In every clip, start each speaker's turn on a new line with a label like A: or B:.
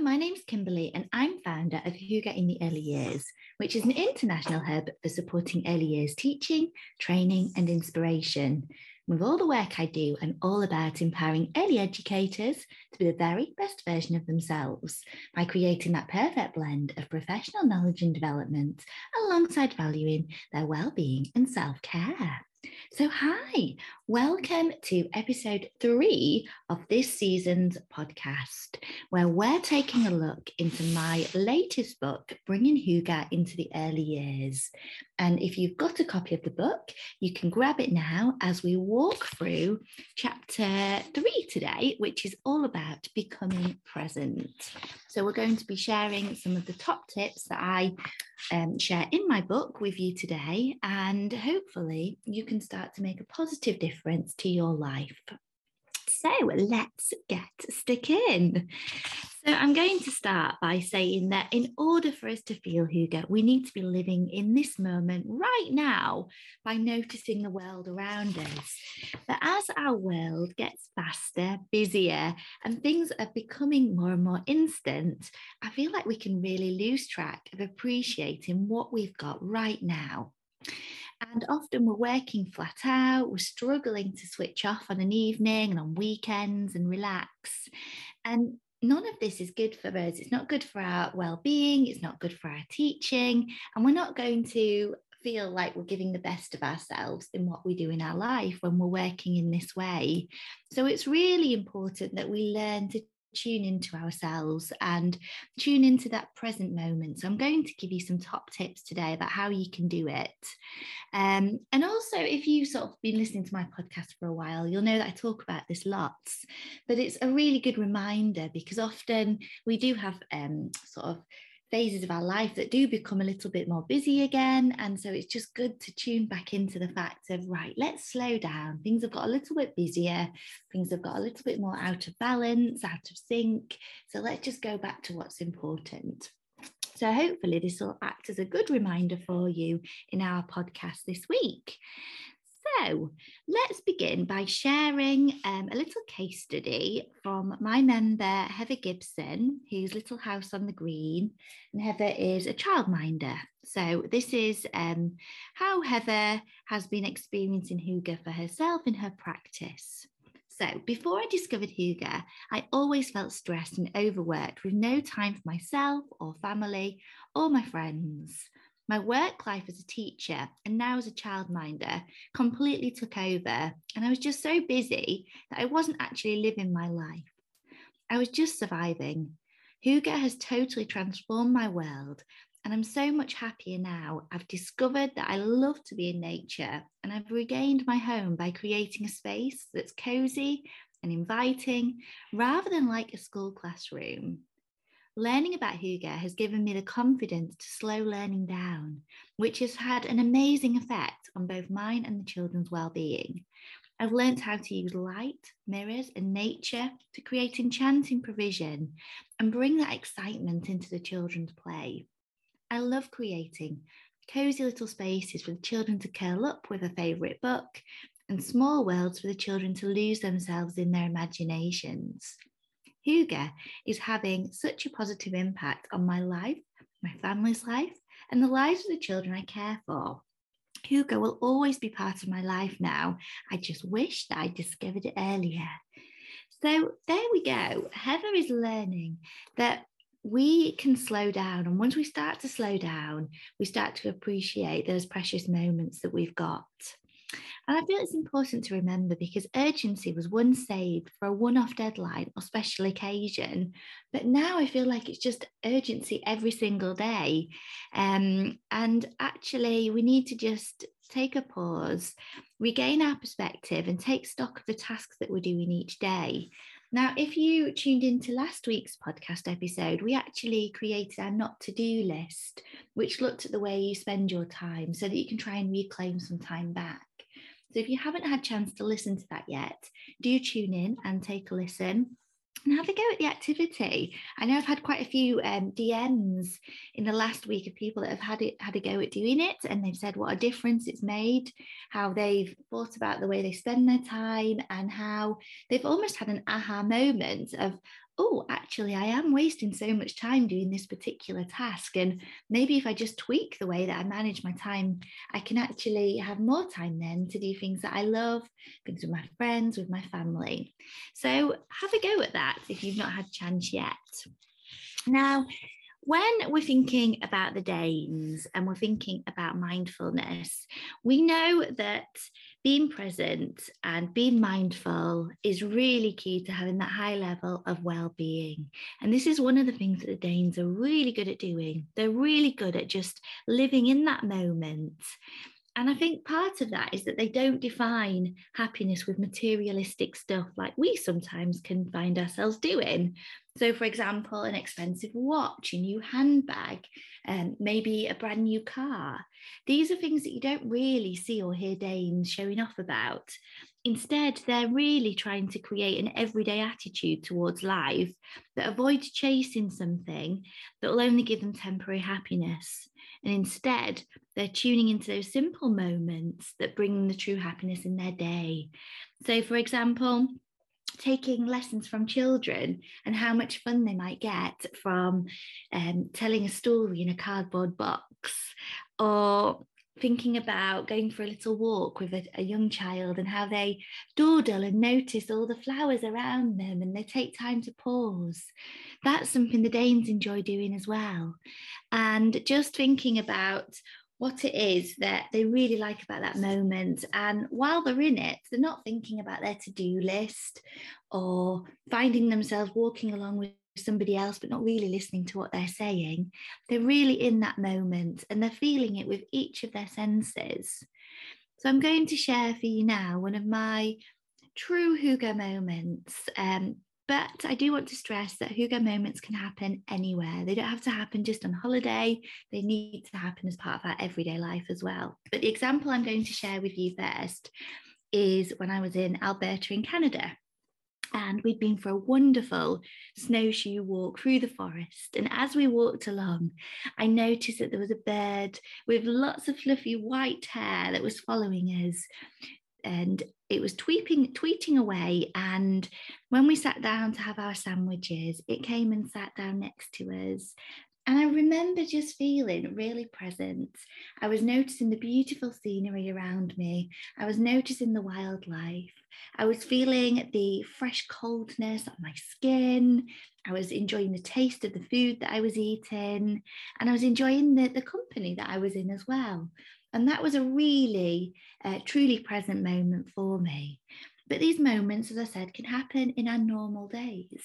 A: my name's Kimberly, and I'm founder of Hygge in the Early Years, which is an international hub for supporting early years teaching, training, and inspiration. With all the work I do, I'm all about empowering early educators to be the very best version of themselves by creating that perfect blend of professional knowledge and development alongside valuing their well-being and self-care. So, hi, welcome to episode three of this season's podcast, where we're taking a look into my latest book, Bringing Hygge into the Early Years. And if you've got a copy of the book, you can grab it now as we walk through chapter three today, which is all about becoming present. So, we're going to be sharing some of the top tips that I um, share in my book with you today, and hopefully, you can start to make a positive difference to your life. So, let's get stuck in. So, I'm going to start by saying that in order for us to feel Hygge, we need to be living in this moment right now by noticing the world around us. But as our world gets faster, busier, and things are becoming more and more instant, I feel like we can really lose track of appreciating what we've got right now. And often we're working flat out, we're struggling to switch off on an evening and on weekends and relax. And none of this is good for us. It's not good for our well-being. It's not good for our teaching, and we're not going to feel like we're giving the best of ourselves in what we do in our life when we're working in this way. So it's really important that we learn to tune into ourselves and tune into that present moment. So, I'm going to give you some top tips today about how you can do it. Um, and also, if you've sort of been listening to my podcast for a while, you'll know that I talk about this lots, but it's a really good reminder because often we do have um, sort of phases of our life that do become a little bit more busy again. And so it's just good to tune back into the fact of, right, let's slow down. Things have got a little bit busier, things have got a little bit more out of balance, out of sync. So let's just go back to what's important. So hopefully, this will act as a good reminder for you in our podcast this week. So let's begin by sharing um, a little case study from my member Heather Gibson, whose Little House on the Green. And Heather is a childminder. So this is um, how Heather has been experiencing Hygge for herself in her practice. So before I discovered Hygge, I always felt stressed and overworked with no time for myself or family or my friends. My work life as a teacher and now as a childminder completely took over, and I was just so busy that I wasn't actually living my life. I was just surviving. Hygge has totally transformed my world, and I'm so much happier now. I've discovered that I love to be in nature, and I've regained my home by creating a space that's cozy and inviting rather than like a school classroom. Learning about Hygge has given me the confidence to slow learning down, which has had an amazing effect on both mine and the children's well-being. I've learned how to use light, mirrors, and nature to create enchanting provision and bring that excitement into the children's play. I love creating cozy little spaces for the children to curl up with a favourite book and small worlds for the children to lose themselves in their imaginations. Hygge is having such a positive impact on my life, my family's life, and the lives of the children I care for. Hygge will always be part of my life now. I just wish that I discovered it earlier. So there we go. Heather is learning that we can slow down. And once we start to slow down, we start to appreciate those precious moments that we've got. And I feel it's important to remember because urgency was once saved for a one off deadline or special occasion. But now I feel like it's just urgency every single day. Um, and actually, we need to just take a pause, regain our perspective, and take stock of the tasks that we're doing each day. Now, if you tuned into last week's podcast episode, we actually created our not to do list, which looked at the way you spend your time so that you can try and reclaim some time back. So if you haven't had a chance to listen to that yet, do tune in and take a listen and have a go at the activity. I know I've had quite a few um, DMs in the last week of people that have had it had a go at doing it, and they've said what a difference it's made, how they've thought about the way they spend their time, and how they've almost had an aha moment of oh, actually, I am wasting so much time doing this particular task. And maybe if I just tweak the way that I manage my time, I can actually have more time then to do things that I love, things with my friends, with my family. So have a go at that if you've not had a chance yet. Now, when we're thinking about the Danes and we're thinking about mindfulness, we know that being present and being mindful is really key to having that high level of well-being. And this is one of the things that the Danes are really good at doing. They're really good at just living in that moment and I think part of that is that they don't define happiness with materialistic stuff like we sometimes can find ourselves doing. So, for example, an expensive watch, a new handbag, um, maybe a brand new car. These are things that you don't really see or hear Danes showing off about. Instead, they're really trying to create an everyday attitude towards life that avoids chasing something that will only give them temporary happiness. And instead, they're tuning into those simple moments that bring the true happiness in their day. So, for example, taking lessons from children and how much fun they might get from um, telling a story in a cardboard box or thinking about going for a little walk with a, a, young child and how they dawdle and notice all the flowers around them and they take time to pause. That's something the Danes enjoy doing as well. And just thinking about what it is that they really like about that moment. And while they're in it, they're not thinking about their to do list or finding themselves walking along with somebody else, but not really listening to what they're saying. They're really in that moment and they're feeling it with each of their senses. So I'm going to share for you now one of my true Hygge moments. Um, but I do want to stress that Hygge moments can happen anywhere. They don't have to happen just on holiday, they need to happen as part of our everyday life as well. But the example I'm going to share with you first is when I was in Alberta in Canada. And we'd been for a wonderful snowshoe walk through the forest. And as we walked along, I noticed that there was a bird with lots of fluffy white hair that was following us and it was tweeting tweeting away and when we sat down to have our sandwiches it came and sat down next to us and I remember just feeling really present. I was noticing the beautiful scenery around me. I was noticing the wildlife. I was feeling the fresh coldness on my skin. I was enjoying the taste of the food that I was eating. And I was enjoying the, the company that I was in as well. And that was a really, uh, truly present moment for me. But these moments, as I said, can happen in our normal days.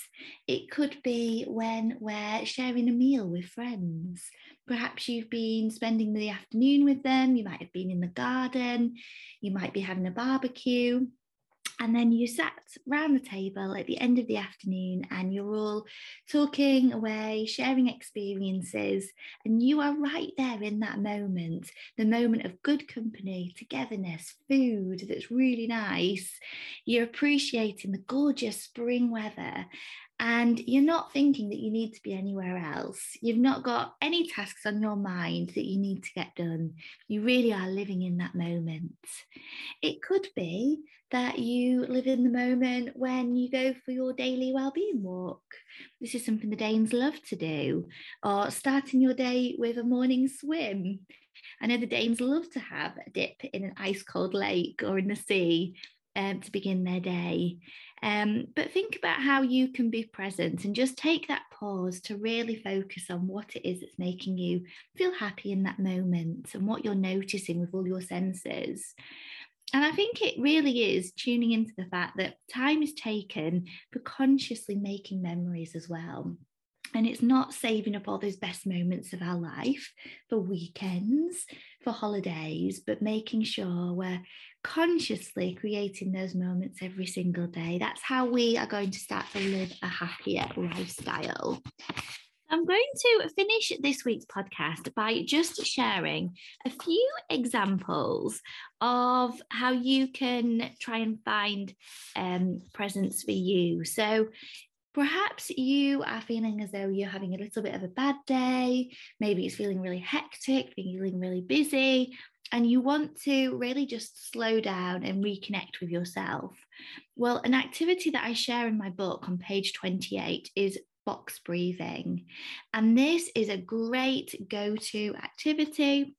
A: It could be when we're sharing a meal with friends. Perhaps you've been spending the afternoon with them, you might have been in the garden, you might be having a barbecue. And then you sat round the table at the end of the afternoon and you're all talking away, sharing experiences, and you are right there in that moment the moment of good company, togetherness, food that's really nice. You're appreciating the gorgeous spring weather and you're not thinking that you need to be anywhere else. You've not got any tasks on your mind that you need to get done. You really are living in that moment. It could be that you live in the moment when you go for your daily well-being walk. This is something the Danes love to do, or starting your day with a morning swim. I know the Danes love to have a dip in an ice cold lake or in the sea um, to begin their day. Um, but think about how you can be present and just take that pause to really focus on what it is that's making you feel happy in that moment and what you're noticing with all your senses. And I think it really is tuning into the fact that time is taken for consciously making memories as well. And it's not saving up all those best moments of our life for weekends, for holidays, but making sure we're consciously creating those moments every single day. That's how we are going to start to live a happier lifestyle. I'm going to finish this week's podcast by just sharing a few examples of how you can try and find um, presence for you. So, Perhaps you are feeling as though you're having a little bit of a bad day. Maybe it's feeling really hectic, feeling really busy, and you want to really just slow down and reconnect with yourself. Well, an activity that I share in my book on page 28 is box breathing. And this is a great go to activity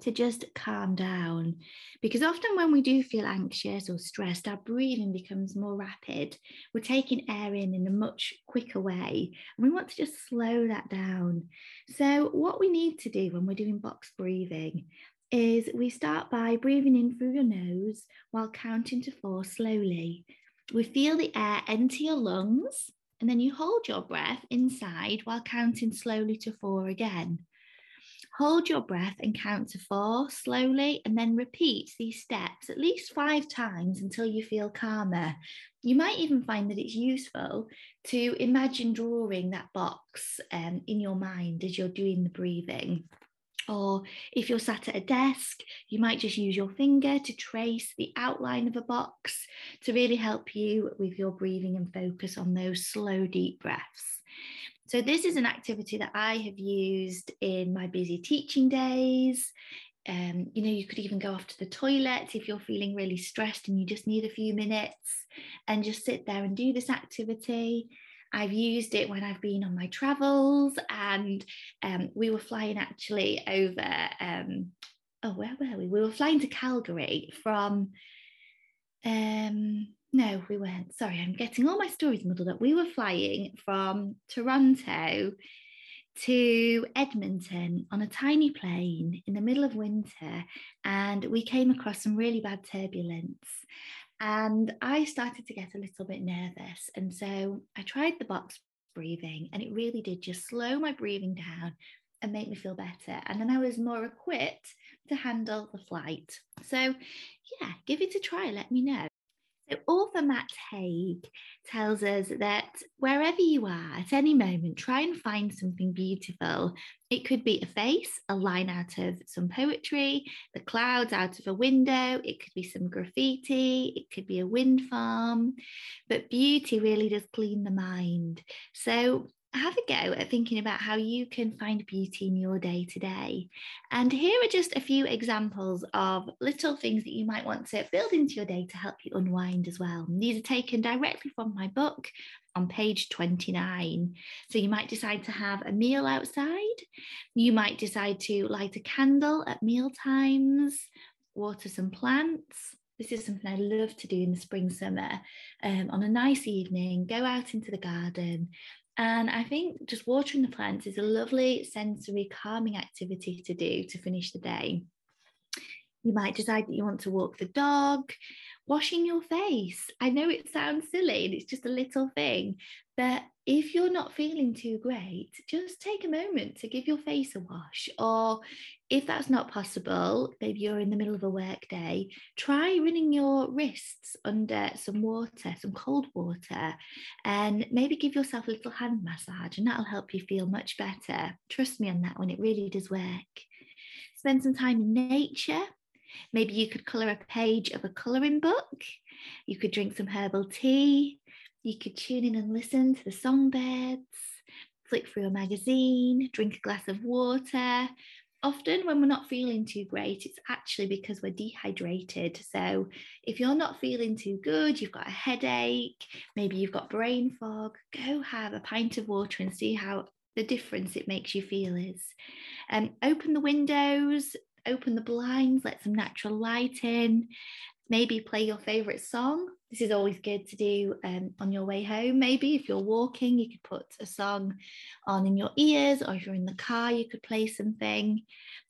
A: to just calm down. Because often when we do feel anxious or stressed, our breathing becomes more rapid. We're taking air in in a much quicker way. And we want to just slow that down. So, what we need to do when we're doing box breathing is we start by breathing in through your nose while counting to four slowly. We feel the air enter your lungs, and then you hold your breath inside while counting slowly to four again. Hold your breath and count to four slowly, and then repeat these steps at least five times until you feel calmer. You might even find that it's useful to imagine drawing that box um, in your mind as you're doing the breathing. Or if you're sat at a desk, you might just use your finger to trace the outline of a box to really help you with your breathing and focus on those slow, deep breaths. So, this is an activity that I have used in my busy teaching days. Um, you know, you could even go off to the toilet if you're feeling really stressed and you just need a few minutes and just sit there and do this activity. I've used it when I've been on my travels, and um, we were flying actually over. Um, oh, where were we? We were flying to Calgary from um, no, we weren't. Sorry, I'm getting all my stories muddled up. We were flying from Toronto to Edmonton on a tiny plane in the middle of winter, and we came across some really bad turbulence. And I started to get a little bit nervous. And so I tried the box breathing, and it really did just slow my breathing down and make me feel better. And then I was more equipped to handle the flight. So, yeah, give it a try. Let me know. So, author Matt Haig tells us that wherever you are at any moment, try and find something beautiful. It could be a face, a line out of some poetry, the clouds out of a window, it could be some graffiti, it could be a wind farm. But beauty really does clean the mind. So, have a go at thinking about how you can find beauty in your day to day. And here are just a few examples of little things that you might want to build into your day to help you unwind as well. And these are taken directly from my book on page 29. So you might decide to have a meal outside. You might decide to light a candle at meal times, water some plants. This is something I love to do in the spring, summer. Um, on a nice evening, go out into the garden and I think just watering the plants is a lovely sensory calming activity to do to finish the day. You might decide that you want to walk the dog, washing your face. I know it sounds silly and it's just a little thing, but if you're not feeling too great, just take a moment to give your face a wash. Or if that's not possible, maybe you're in the middle of a work day, try running your wrists under some water, some cold water, and maybe give yourself a little hand massage, and that'll help you feel much better. Trust me on that one, it really does work. Spend some time in nature. Maybe you could colour a page of a colouring book. You could drink some herbal tea. You could tune in and listen to the songbirds, flick through a magazine, drink a glass of water. Often, when we're not feeling too great, it's actually because we're dehydrated. So, if you're not feeling too good, you've got a headache, maybe you've got brain fog, go have a pint of water and see how the difference it makes you feel is. Um, open the windows, open the blinds, let some natural light in, maybe play your favorite song. This is always good to do um, on your way home. Maybe if you're walking, you could put a song on in your ears, or if you're in the car, you could play something.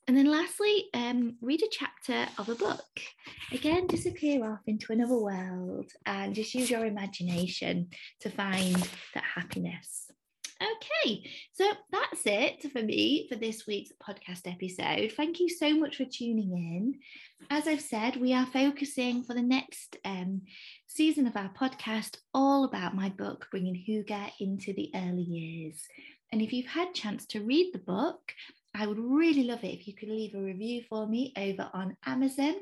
A: And then lastly, um, read a chapter of a book. Again, disappear off into another world and just use your imagination to find that happiness. Okay, so that's it for me for this week's podcast episode. Thank you so much for tuning in. As I've said, we are focusing for the next um, season of our podcast all about my book, Bringing Hygge into the Early Years. And if you've had chance to read the book, I would really love it if you could leave a review for me over on Amazon.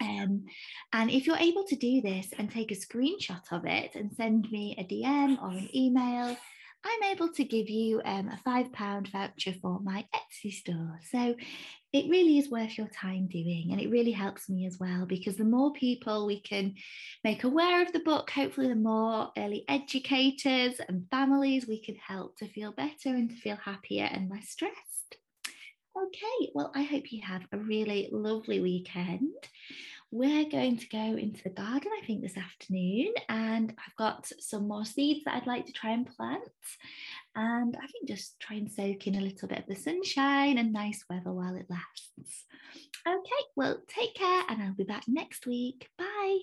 A: Um, and if you're able to do this and take a screenshot of it and send me a DM or an email, I'm able to give you um, a £5 voucher for my Etsy store. So it really is worth your time doing. And it really helps me as well because the more people we can make aware of the book, hopefully, the more early educators and families we can help to feel better and to feel happier and less stressed. Okay, well, I hope you have a really lovely weekend. We're going to go into the garden, I think, this afternoon, and I've got some more seeds that I'd like to try and plant. And I think just try and soak in a little bit of the sunshine and nice weather while it lasts. Okay, well, take care, and I'll be back next week. Bye.